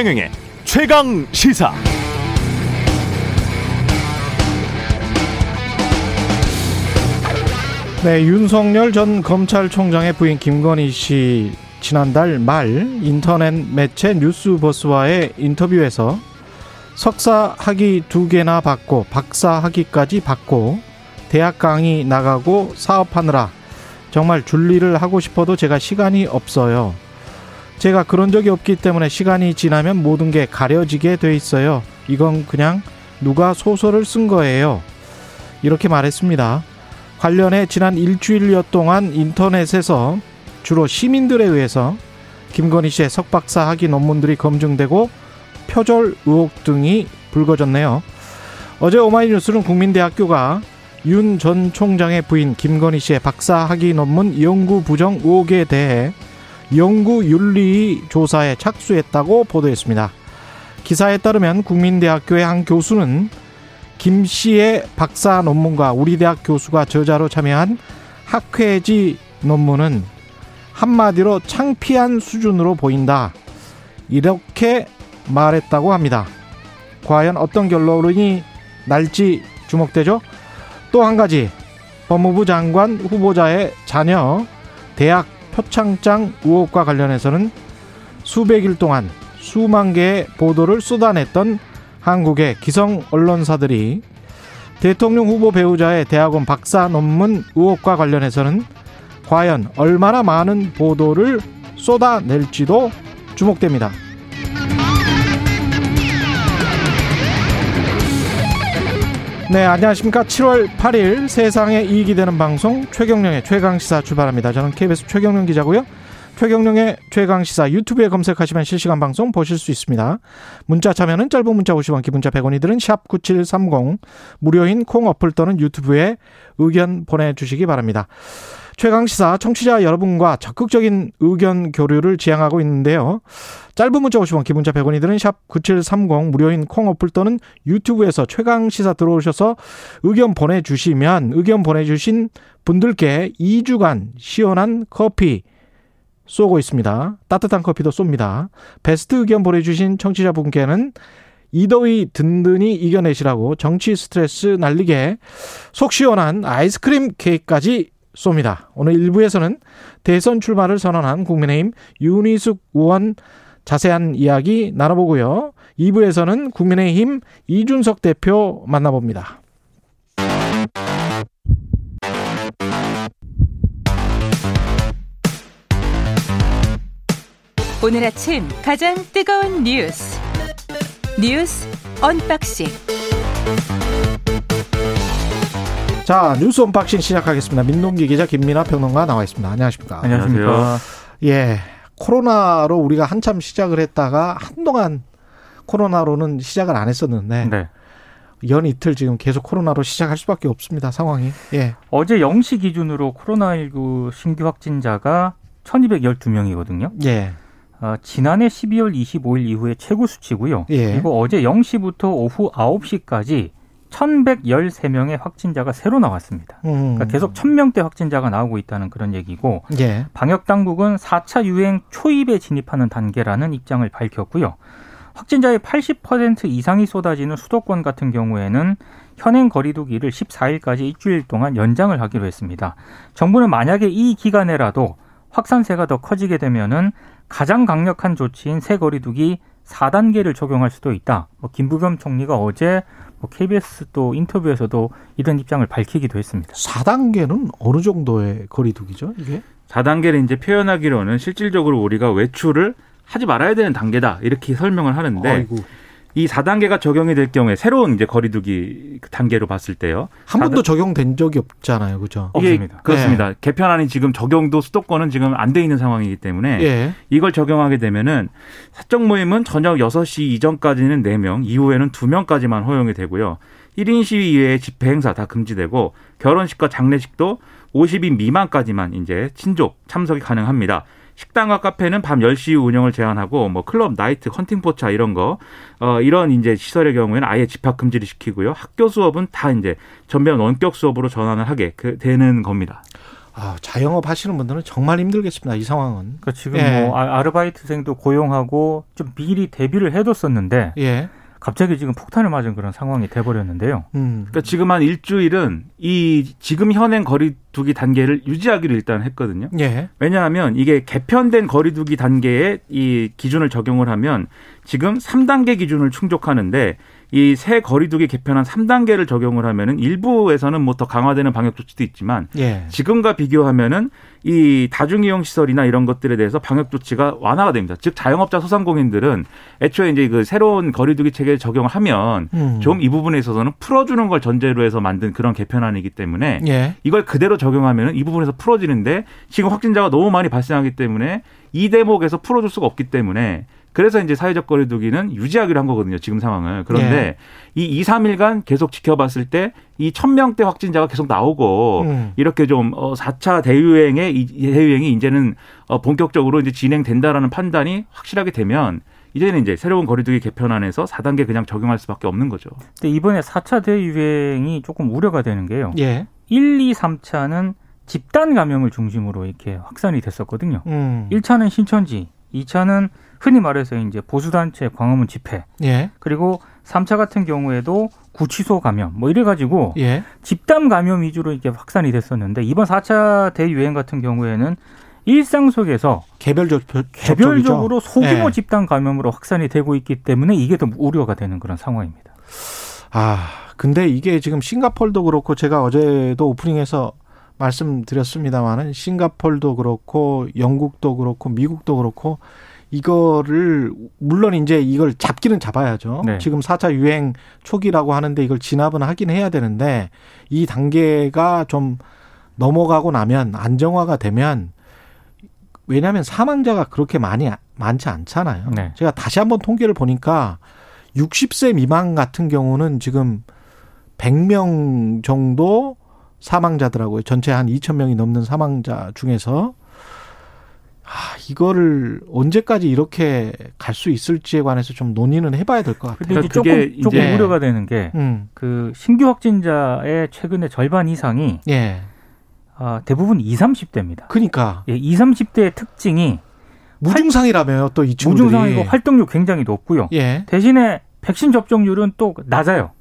최경영의 최강 시사. 네, 윤석열 전 검찰총장의 부인 김건희 씨 지난달 말 인터넷 매체 뉴스버스와의 인터뷰에서 석사 학위 두 개나 받고 박사 학위까지 받고 대학 강의 나가고 사업하느라 정말 줄리를 하고 싶어도 제가 시간이 없어요. 제가 그런 적이 없기 때문에 시간이 지나면 모든 게 가려지게 돼 있어요. 이건 그냥 누가 소설을 쓴 거예요. 이렇게 말했습니다. 관련해 지난 일주일여 동안 인터넷에서 주로 시민들에 의해서 김건희 씨의 석박사 학위 논문들이 검증되고 표절 의혹 등이 불거졌네요. 어제 오마이뉴스는 국민대학교가 윤 전 총장의 부인 김건희 씨의 박사 학위 논문 연구 부정 의혹에 대해 연구 윤리 조사에 착수했다고 보도했습니다. 기사에 따르면 국민대학교의 한 교수는 김 씨의 박사 논문과 우리 대학 교수가 저자로 참여한 학회지 논문은 한마디로 창피한 수준으로 보인다. 이렇게 말했다고 합니다. 과연 어떤 결론이 날지 주목되죠? 또 한 가지 법무부 장관 후보자의 자녀 대학 표창장 의혹과 관련해서는 수백일 동안 수만 개의 보도를 쏟아냈던 한국의 기성 언론사들이 대통령 후보 배우자의 대학원 박사 논문 의혹과 관련해서는 과연 얼마나 많은 보도를 쏟아낼지도 주목됩니다. 네, 안녕하십니까. 7월 8일 세상에 이익이 되는 방송 최경령의 최강시사 출발합니다. 저는 KBS 최경령 기자고요. 최경령의 최강시사 유튜브에 검색하시면 실시간 방송 보실 수 있습니다. 문자 참여는 짧은 문자 50원, 기본자 100원이 들은 샵9730 무료인 콩 어플 또는 유튜브에 의견 보내주시기 바랍니다. 최강 시사 청취자 여러분과 적극적인 의견 교류를 지향하고 있는데요. 짧은 문자 50원, 기본자 100원이 드는 샵 9730 무료인 콩 어플 또는 유튜브에서 최강 시사 들어오셔서 의견 보내 주시면 의견 보내 주신 분들께 2주간 시원한 커피 쏘고 있습니다. 따뜻한 커피도 쏩니다. 베스트 의견 보내 주신 청취자 분께는 이더위 든든히 이겨내시라고 정치 스트레스 날리게 속 시원한 아이스크림 케이크까지 쏩니다. 오늘 1부에서는 대선 출마를 선언한 국민의힘 윤희숙 의원 자세한 이야기 나눠보고요. 2부에서는 국민의힘 이준석 대표 만나봅니다. 오늘 아침 가장 뜨거운 뉴스 뉴스 언박싱 자 뉴스 unboxing 시작하겠습니다. 민동기 기자 김민아 평론가 나와 있습니다. 안녕하십니까? 안녕하십니까? 예, 코로나로 우리가 한참 시작을 했다가 한동안 코로나로는 시작을 안 했었는데 네. 연 이틀 지금 계속 코로나로 시작할 수밖에 없습니다. 상황이. 예. 어제 0시 기준으로 코로나19 신규 확진자가 1212명이거든요. 예. 어, 지난해 12월 25일 이후에 최고 수치고요. 예. 그리고 어제 0시부터 오후 9시까지 1113명의 확진자가 새로 나왔습니다. 음. 그러니까 계속 1000명대 확진자가 나오고 있다는 그런 얘기고 예. 방역 당국은 4차 유행 초입에 진입하는 단계라는 입장을 밝혔고요. 확진자의 80% 이상이 쏟아지는 수도권 같은 경우에는 현행 거리두기를 14일까지 일주일 동안 연장을 하기로 했습니다. 정부는 만약에 이 기간에라도 확산세가 더 커지게 되면은 가장 강력한 조치인 새 거리두기 4단계를 적용할 수도 있다. 뭐 김부겸 총리가 어제 뭐 KBS 또 인터뷰에서도 이런 입장을 밝히기도 했습니다. 4단계는 어느 정도의 거리두기죠, 이게? 4단계를 이제 표현하기로는 실질적으로 우리가 외출을 하지 말아야 되는 단계다. 이렇게 설명을 하는데 아이고. 이 4단계가 적용이 될 경우에 새로운 이제 거리두기 그 단계로 봤을 때요. 한 번도 4단 적용된 적이 없잖아요. 그죠? 이게 없습니다. 그렇습니다. 개편안이 지금 적용도 수도권은 지금 안 돼 있는 상황이기 때문에 예. 이걸 적용하게 되면은 사적 모임은 저녁 6시 이전까지는 4명, 이후에는 2명까지만 허용이 되고요. 1인 시위 이외의 집회 행사 다 금지되고 결혼식과 장례식도 50인 미만까지만 이제 친족 참석이 가능합니다. 식당과 카페는 밤 10시 운영을 제한하고 뭐 클럽, 나이트, 헌팅 포차 이런 거 어, 이런 이제 시설의 경우에는 아예 집합 금지를 시키고요. 학교 수업은 다 이제 전면 원격 수업으로 전환을 하게 그, 되는 겁니다. 아, 자영업 하시는 분들은 정말 힘들겠습니다. 이 상황은. 그러니까 지금 예. 뭐 아- 아르바이트생도 고용하고 좀 미리 대비를 해뒀었는데 예. 갑자기 지금 폭탄을 맞은 그런 상황이 돼버렸는데요. 음. 그러니까 지금 한 일주일은 이 지금 현행 거리두기 단계를 유지하기로 일단 했거든요. 예. 왜냐하면 이게 개편된 거리두기 단계에 이 기준을 적용을 하면 지금 3단계 기준을 충족하는데 이 새 거리두기 개편한 3단계를 적용을 하면은 일부에서는 뭐 더 강화되는 방역 조치도 있지만 예. 지금과 비교하면은 이 다중이용 시설이나 이런 것들에 대해서 방역 조치가 완화가 됩니다. 즉 자영업자 소상공인들은 애초에 이제 그 새로운 거리두기 체계를 적용을 하면 음. 좀이 부분에 있어서는 풀어주는 걸 전제로 해서 만든 그런 개편안이기 때문에 예. 이걸 그대로 적용하면 이 부분에서 풀어지는데 지금 확진자가 너무 많이 발생하기 때문에 이 대목에서 풀어줄 수가 없기 때문에 그래서 이제 사회적 거리두기는 유지하기로 한 거거든요. 지금 상황을. 그런데 이 2, 3일간 계속 지켜봤을 때이 1000명대 확진자가 계속 나오고 음. 이렇게 좀 어, 4차 대유행의 이 대유행이 이제는 어, 본격적으로 이제 진행된다라는 판단이 확실하게 되면 이제는 이제 새로운 거리두기 개편안에서 4단계 그냥 적용할 수밖에 없는 거죠. 근데 이번에 4차 대유행이 조금 우려가 되는 게요. 예. 1, 2, 3차는 집단 감염을 중심으로 이렇게 확산이 됐었거든요. 음. 1차는 신천지, 2차는 흔히 말해서 이제 보수단체 광화문 집회, 예. 그리고 3차 같은 경우에도 구치소 감염, 뭐 이래 가지고 예. 집단 감염 위주로 이렇게 확산이 됐었는데 이번 4차 대유행 같은 경우에는 일상 속에서 개별적 개별적으로 소규모 예. 집단 감염으로 확산이 되고 있기 때문에 이게 더 우려가 되는 그런 상황입니다. 아, 근데 이게 지금 싱가폴도 그렇고 제가 어제도 오프닝에서 말씀드렸습니다만은 싱가폴도 그렇고 영국도 그렇고 미국도 그렇고 이거를 물론 이제 이걸 잡기는 잡아야죠. 네. 지금 4차 유행 초기라고 하는데 이걸 진압은 하긴 해야 되는데 이 단계가 좀 넘어가고 나면 안정화가 되면 왜냐하면 사망자가 그렇게 많이 많지 않잖아요. 네. 제가 다시 한번 통계를 보니까 60세 미만 같은 경우는 지금 100명 정도 사망자더라고요. 전체 한 2,000명이 넘는 사망자 중에서 아, 이거를 언제까지 이렇게 갈 수 있을지에 관해서 좀 논의는 해봐야 될 것 같아요. 근데 이제 그러니까 조금 조금 이제- 우려가 되는 게 음, 그 신규 확진자의 최근에 절반 이상이 예. 아, 대부분 20, 30대입니다. 그러니까 예, 20, 30대의 특징이 무증상이라며요. 또 이 친구들이. 무증상이고 활동률 굉장히 높고요. 예. 대신에 백신 접종률은 또 낮아요.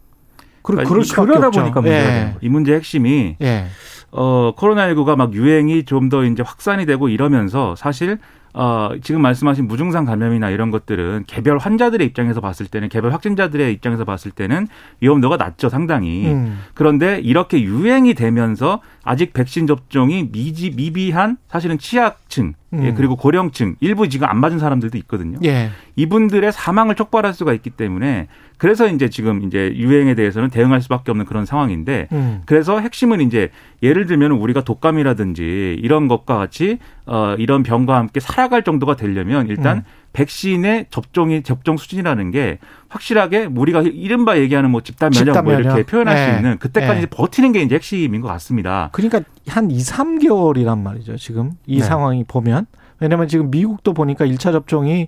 그, 그러니까 그럴 이- 수밖에 그러다 없죠. 보니까 문제가 예. 되는 이 문제 핵심이 예. 어, 코로나19가 막 유행이 좀 더 이제 확산이 되고 이러면서 사실 어, 지금 말씀하신 무증상 감염이나 이런 것들은 개별 환자들의 입장에서 봤을 때는 개별 확진자들의 입장에서 봤을 때는 위험도가 낮죠, 상당히. 음. 그런데 이렇게 유행이 되면서 아직 백신 접종이 미지, 미비한 사실은 취약층, 예, 음. 그리고 고령층, 일부 지금 안 맞은 사람들도 있거든요. 예. 이분들의 사망을 촉발할 수가 있기 때문에 그래서 이제 지금 이제 유행에 대해서는 대응할 수밖에 없는 그런 상황인데 음. 그래서 핵심은 이제 예를 들면 우리가 독감이라든지 이런 것과 같이 어 이런 병과 함께 살아갈 정도가 되려면 일단 음. 백신의 접종이 접종 수준이라는 게 확실하게 우리가 이른바 얘기하는 뭐 집단 면역 집단 뭐 이렇게 면역. 표현할 네. 수 있는 그때까지 네. 버티는 게 이제 핵심인 것 같습니다. 그러니까 한 2, 3개월이란 말이죠. 지금 이 네. 상황이 보면. 왜냐면 지금 미국도 보니까 1차 접종이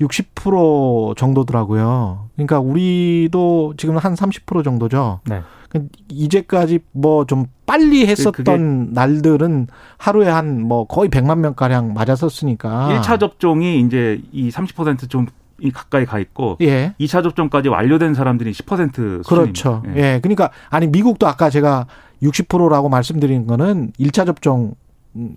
60% 정도더라고요. 그러니까 우리도 지금 한 30% 정도죠. 네. 그 이제까지 뭐 좀 빨리 했었던 그게- 날들은 하루에 한 뭐 거의 100만 명 가량 맞았었으니까. 일 1차 접종이 이제 이 30%좀 가까이 가 있고 예. 2차 접종까지 완료된 사람들이 10% 그렇죠. 수준입니다. 예. 그러니까 아니 미국도 아까 제가 60%라고 말씀드린 거는 1차 접종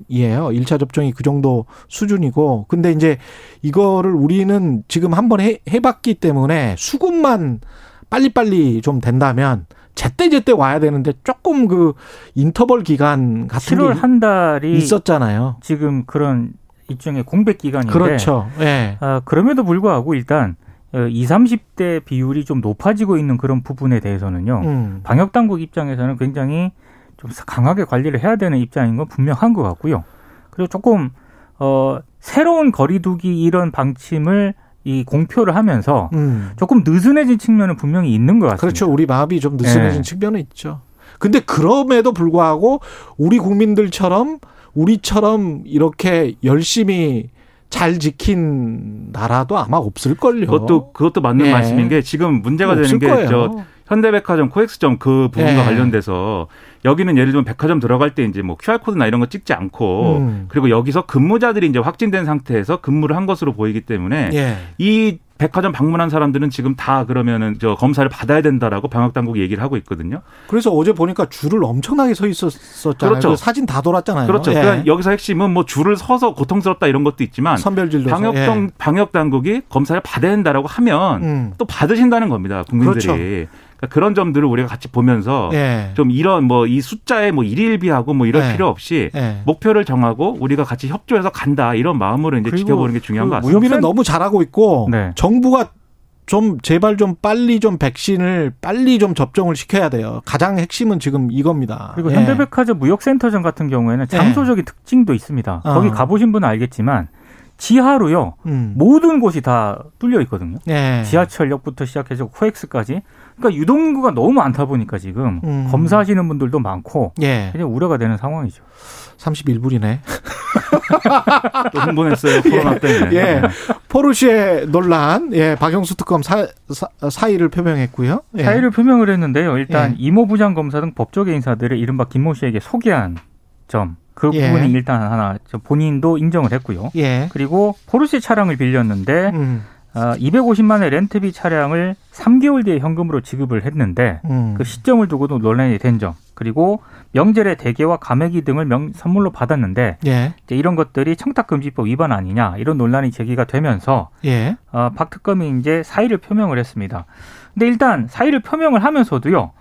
이에요. 1차 접종이 그 정도 수준이고 근데 이제 이거를 우리는 지금 한번 해, 해 봤기 때문에 수급만 빨리빨리 좀 된다면 제때제때 와야 되는데 조금 그 인터벌 기간 같은 7월 게한 달이 있었잖아요. 지금 그런 일종의 공백 기간인데 그렇죠. 예. 아, 그럼에도 불구하고 일단 어, 20, 30대 비율이 좀 높아지고 있는 그런 부분에 대해서는요. 음. 방역 당국 입장에서는 굉장히 좀 강하게 관리를 해야 되는 입장인 건 분명한 것 같고요. 그리고 조금 어 새로운 거리두기 이런 방침을 이 공표를 하면서 음. 조금 느슨해진 측면은 분명히 있는 것 같습니다. 그렇죠. 우리 마음이 좀 느슨해진 네. 측면은 있죠. 근데 그럼에도 불구하고 우리 국민들처럼 우리처럼 이렇게 열심히 잘 지킨 나라도 아마 없을걸요. 그것도 그것도 맞는 예. 말씀인 게 지금 문제가 되는 게. 저 현대백화점 코엑스점 그 부분과 예. 관련돼서 여기는 예를 들면 백화점 들어갈 때 이제 뭐 QR 코드나 이런 거 찍지 않고 음. 그리고 여기서 근무자들이 이제 확진된 상태에서 근무를 한 것으로 보이기 때문에 예. 이 백화점 방문한 사람들은 지금 다 그러면은 저 검사를 받아야 된다라고 방역 당국이 얘기를 하고 있거든요. 그래서 어제 보니까 줄을 엄청나게 서 있었잖아요. 그렇죠. 그 사진 다 돌았잖아요. 그렇죠. 예. 그러니까 여기서 핵심은 뭐 줄을 서서 고통스럽다 이런 것도 있지만 선별진도 방역 당 방역 당국이 검사를 받아야 된다라고 하면 음. 또 받으신다는 겁니다. 국민들이. 그렇죠. 그러니까 그런 점들을 우리가 같이 보면서 예. 좀 이런 뭐 이 숫자에 뭐 일일비하고 뭐 이럴 네. 필요 없이 예. 목표를 정하고 우리가 같이 협조해서 간다 이런 마음으로 이제 지켜보는 게 중요한 그것 같습니다. 우리는 너무 잘하고 있고 네. 정부가 좀 제발 좀 빨리 좀 백신을 빨리 좀 접종을 시켜야 돼요. 가장 핵심은 지금 이겁니다. 그리고 예. 현대백화점 무역센터점 같은 경우에는 장소적인 특징도 있습니다. 어. 거기 가보신 분은 알겠지만 지하로요 음. 모든 곳이 다 뚫려 있거든요. 예. 지하철역부터 시작해서 코엑스까지. 그러니까 유동인구가 너무 많다 보니까 지금 음. 검사하시는 분들도 많고 예. 굉장히 우려가 되는 상황이죠. 31불이네. 또 흥분했어요 코로나 때문에. 예. 포르쉐 논란. 예. 박영수 특검 사, 사, 사 의를 표명했고요. 예. 사의를 표명을 했는데요. 일단 예. 이모 부장 검사 등 법조계 인사들을 이른바 김모 씨에게 소개한 점. 그 예. 부분이 일단 하나 저 본인도 인정을 했고요. 예. 그리고 포르쉐 차량을 빌렸는데 음. 아, 250만 의 렌트비 차량을 3개월 뒤에 현금으로 지급을 했는데 음. 그 시점을 두고도 논란이 된 점. 그리고 명절에 대게와 가메기 등을 명, 선물로 받았는데 예. 이제 이런 것들이 청탁금지법 위반 아니냐 이런 논란이 제기가 되면서 예. 어, 박 특검이 이제 사의를 표명을 했습니다. 근데 일단 사의를 표명을 하면서도요.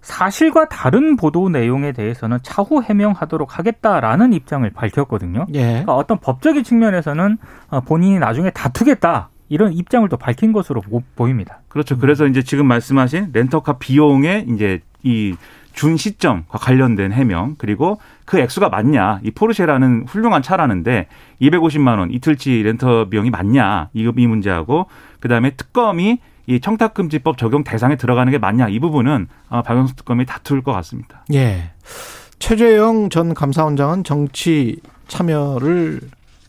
사실과 다른 보도 내용에 대해서는 차후 해명하도록 하겠다라는 입장을 밝혔거든요. 예. 그러니까 어떤 법적인 측면에서는 어, 본인이 나중에 다투겠다 이런 입장을 또 밝힌 것으로 보, 보입니다. 그렇죠. 그래서 이제 지금 말씀하신 렌터카 비용의 이제 이 준 시점과 관련된 해명 그리고 그 액수가 맞냐 이 포르쉐라는 훌륭한 차라는데 250만 원 이틀치 렌터 비용이 맞냐 이, 이 문제하고 그 다음에 특검이 이 청탁금지법 적용 대상에 들어가는 게 맞냐 이 부분은 아마 박영수 특검이 다툴 것 같습니다. 예. 최재형 전 감사원장은 정치 참여를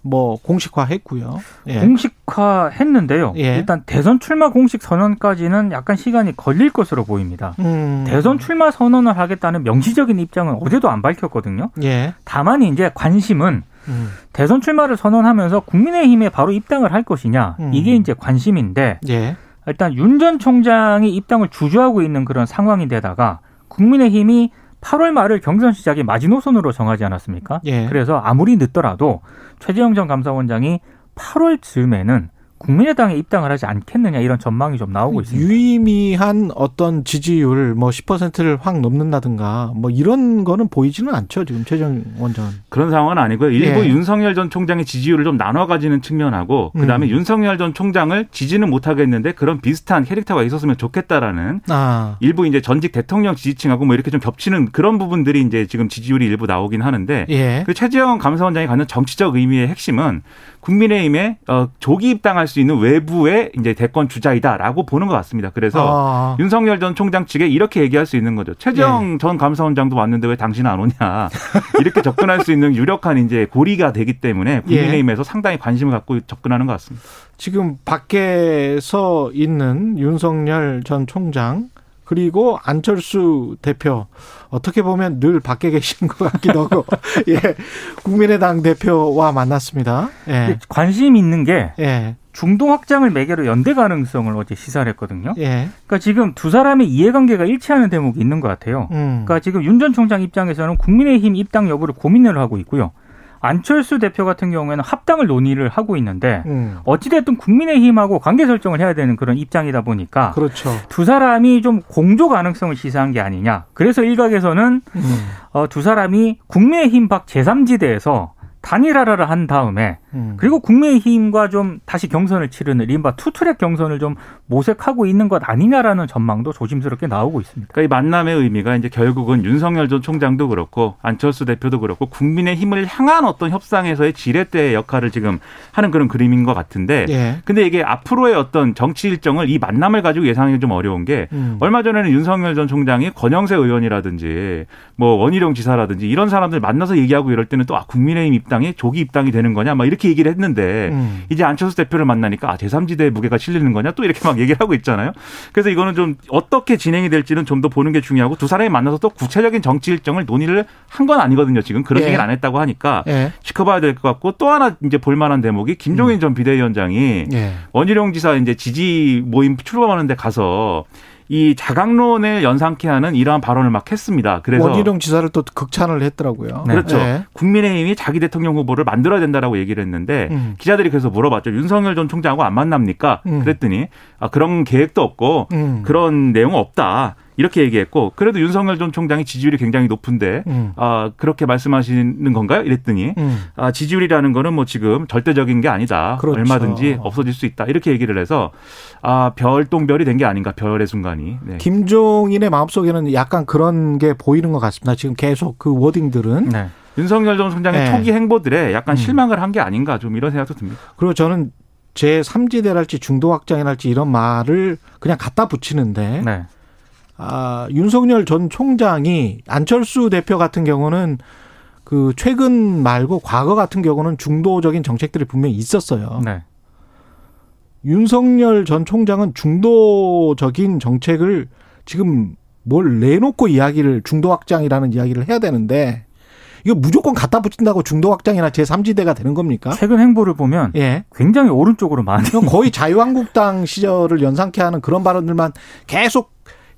뭐 공식화했고요. 예. 공식화했는데요. 예. 일단 대선 출마 공식 선언까지는 약간 시간이 걸릴 것으로 보입니다. 음. 대선 출마 선언을 하겠다는 명시적인 입장은 어제도 안 밝혔거든요. 예. 다만 이제 관심은 음. 대선 출마를 선언하면서 국민의힘에 바로 입당을 할 것이냐 음. 이게 이제 관심인데 예. 일단 윤 전 총장이 입당을 주저하고 있는 그런 상황인데다가 국민의힘이 8월 말을 경선 시작의 마지노선으로 정하지 않았습니까? 예. 그래서 아무리 늦더라도 최재형 전 감사원장이 8월 즈음에는 국민의당에 입당을 하지 않겠느냐 이런 전망이 좀 나오고 있습니다. 유의미한 어떤 지지율 뭐 10%를 확 넘는다든가 뭐 이런 거는 보이지는 않죠. 지금 최정 원장은. 그런 상황은 아니고요. 일부 예. 윤석열 전 총장의 지지율을 좀 나눠 가지는 측면하고 그다음에 음. 윤석열 전 총장을 지지는 못 하겠는데 그런 비슷한 캐릭터가 있었으면 좋겠다라는 아. 일부 이제 전직 대통령 지지층하고 뭐 이렇게 좀 겹치는 그런 부분들이 이제 지금 지지율이 일부 나오긴 하는데 예. 그 최재형 감사원장이 갖는 정치적 의미의 핵심은 국민의힘에 어, 조기 입당할 수 있는 외부의 이제 대권 주자이다라고 보는 것 같습니다. 그래서 아. 윤석열 전 총장 측에 이렇게 얘기할 수 있는 거죠. 최재형 예. 전 감사원장도 왔는데 왜 당신 안 오냐. 이렇게 접근할 수 있는 유력한 이제 고리가 되기 때문에 국민의힘에서 상당히 관심을 갖고 접근하는 것 같습니다. 지금 밖에서 있는 윤석열 전 총장 그리고 안철수 대표 어떻게 보면 늘 밖에 계신 것 같기도 하고 예 국민의당 대표와 만났습니다. 예. 관심 있는 게 예. 중동 확장을 매개로 연대 가능성을 어제 시사를 했거든요. 예. 그러니까 지금 두 사람의 이해관계가 일치하는 대목이 있는 것 같아요. 음. 그러니까 지금 윤 전 총장 입장에서는 국민의힘 입당 여부를 고민을 하고 있고요. 안철수 대표 같은 경우에는 합당을 논의를 하고 있는데 음. 어찌됐든 국민의힘하고 관계 설정을 해야 되는 그런 입장이다 보니까 그렇죠. 두 사람이 좀 공조 가능성을 시사한 게 아니냐. 그래서 일각에서는 음. 어, 두 사람이 국민의힘 밖 제3지대에서 단일화를 한 다음에 음. 그리고 국민의힘과 좀 다시 경선을 치르는 이른바 투트랙 경선을 좀 모색하고 있는 것 아니냐라는 전망도 조심스럽게 나오고 있습니다. 그러니까 이 만남의 의미가 이제 결국은 윤석열 전 총장도 그렇고 안철수 대표도 그렇고 국민의 힘을 향한 어떤 협상에서의 지렛대 역할을 지금 하는 그런 그림인 것 같은데 예. 근데 이게 앞으로의 어떤 정치 일정을 이 만남을 가지고 예상하기 좀 어려운 게 음. 얼마 전에는 윤석열 전 총장이 권영세 의원이라든지 뭐 원희룡 지사라든지 이런 사람들 만나서 얘기하고 이럴 때는 또 아, 국민의힘 입당이 조기 입당이 되는 거냐 막 이렇게 이렇게 얘기를 했는데 음. 이제 안철수 대표를 만나니까 아, 제3지대의 무게가 실리는 거냐 또 이렇게 막 얘기를 하고 있잖아요. 그래서 이거는 좀 어떻게 진행이 될지는 좀 더 보는 게 중요하고 두 사람이 만나서 또 구체적인 정치 일정을 논의를 한 건 아니거든요. 지금 그런 예. 얘기를 안 했다고 하니까 예. 지켜봐야 될 것 같고 또 하나 이제 볼만한 대목이 김종인 전 비대위원장이 예. 원희룡 지사 이제 지지 모임 출범하는데 가서 이 자강론을 연상케 하는 이러한 발언을 막 했습니다. 그래서 원희룡 지사를 또 극찬을 했더라고요. 네. 그렇죠. 예. 국민의힘이 자기 대통령 후보를 만들어야 된다라고 얘기를 했는데 음. 기자들이 그래서 물어봤죠. 윤석열 전 총장하고 안 만납니까? 음. 그랬더니 아, 그런 계획도 없고 음. 그런 내용은 없다. 이렇게 얘기했고 그래도 윤석열 전 총장이 지지율이 굉장히 높은데 음. 아, 그렇게 말씀하시는 건가요? 이랬더니 음. 아, 지지율이라는 거는 뭐 지금 절대적인 게 아니다. 그렇죠. 얼마든지 없어질 수 있다. 이렇게 얘기를 해서 아, 별똥별이 된 게 아닌가. 별의 순간이. 네. 김종인의 마음속에는 약간 그런 게 보이는 것 같습니다. 지금 계속 그 워딩들은. 네. 윤석열 전 총장의 네. 초기 행보들에 약간 음. 실망을 한 게 아닌가 좀 이런 생각도 듭니다. 그리고 저는 제 3지대랄지 중도 확장이랄지 이런 말을 그냥 갖다 붙이는데 네. 아, 윤석열 전 총장이 안철수 대표 같은 경우는 그 최근 말고 과거 같은 경우는 중도적인 정책들이 분명히 있었어요. 네. 윤석열 전 총장은 중도적인 정책을 지금 뭘 내놓고 이야기를 중도 확장이라는 이야기를 해야 되는데 이거 무조건 갖다 붙인다고 중도 확장이나 제3지대가 되는 겁니까? 최근 행보를 보면 예. 굉장히 오른쪽으로 많이 거의 자유한국당 시절을 연상케 하는 그런 발언들만 계속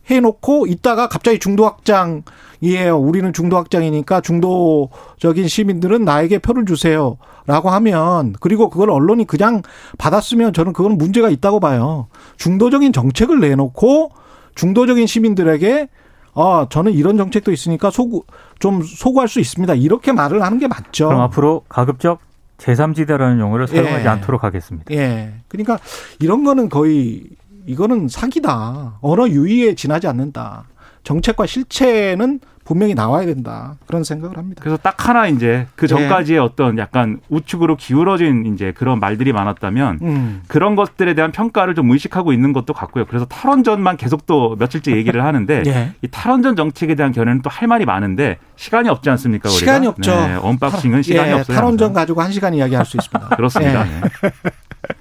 해놓고 있다가 갑자기 중도 확장이에요. 우리는 중도 확장이니까 중도적인 시민들은 나에게 표를 주세요라고 하면 그리고 그걸 언론이 그냥 받았으면 저는 그건 문제가 있다고 봐요. 중도적인 정책을 내놓고 중도적인 시민들에게 아 저는 이런 정책도 있으니까 소구 좀 소구할 수 있습니다. 이렇게 말을 하는 게 맞죠. 그럼 앞으로 가급적 제3지대라는 용어를 사용하지 예. 않도록 하겠습니다. 예. 그러니까 이런 거는 거의 이거는 사기다. 언어 유희에 지나지 않는다. 정책과 실체는 분명히 나와야 된다. 그런 생각을 합니다. 그래서 딱 하나 이제 그 네. 전까지의 어떤 약간 우측으로 기울어진 이제 그런 말들이 많았다면 음. 그런 것들에 대한 평가를 좀 의식하고 있는 것도 같고요. 그래서 탈원전만 계속 또 며칠째 얘기를 하는데 예. 이 탈원전 정책에 대한 견해는 또 할 말이 많은데 시간이 없지 않습니까? 우리가? 시간이 없죠. 네, 언박싱은 시간이 예, 없어요. 탈원전 항상. 가지고 한 시간 이야기할 수 있습니다. 그렇습니다.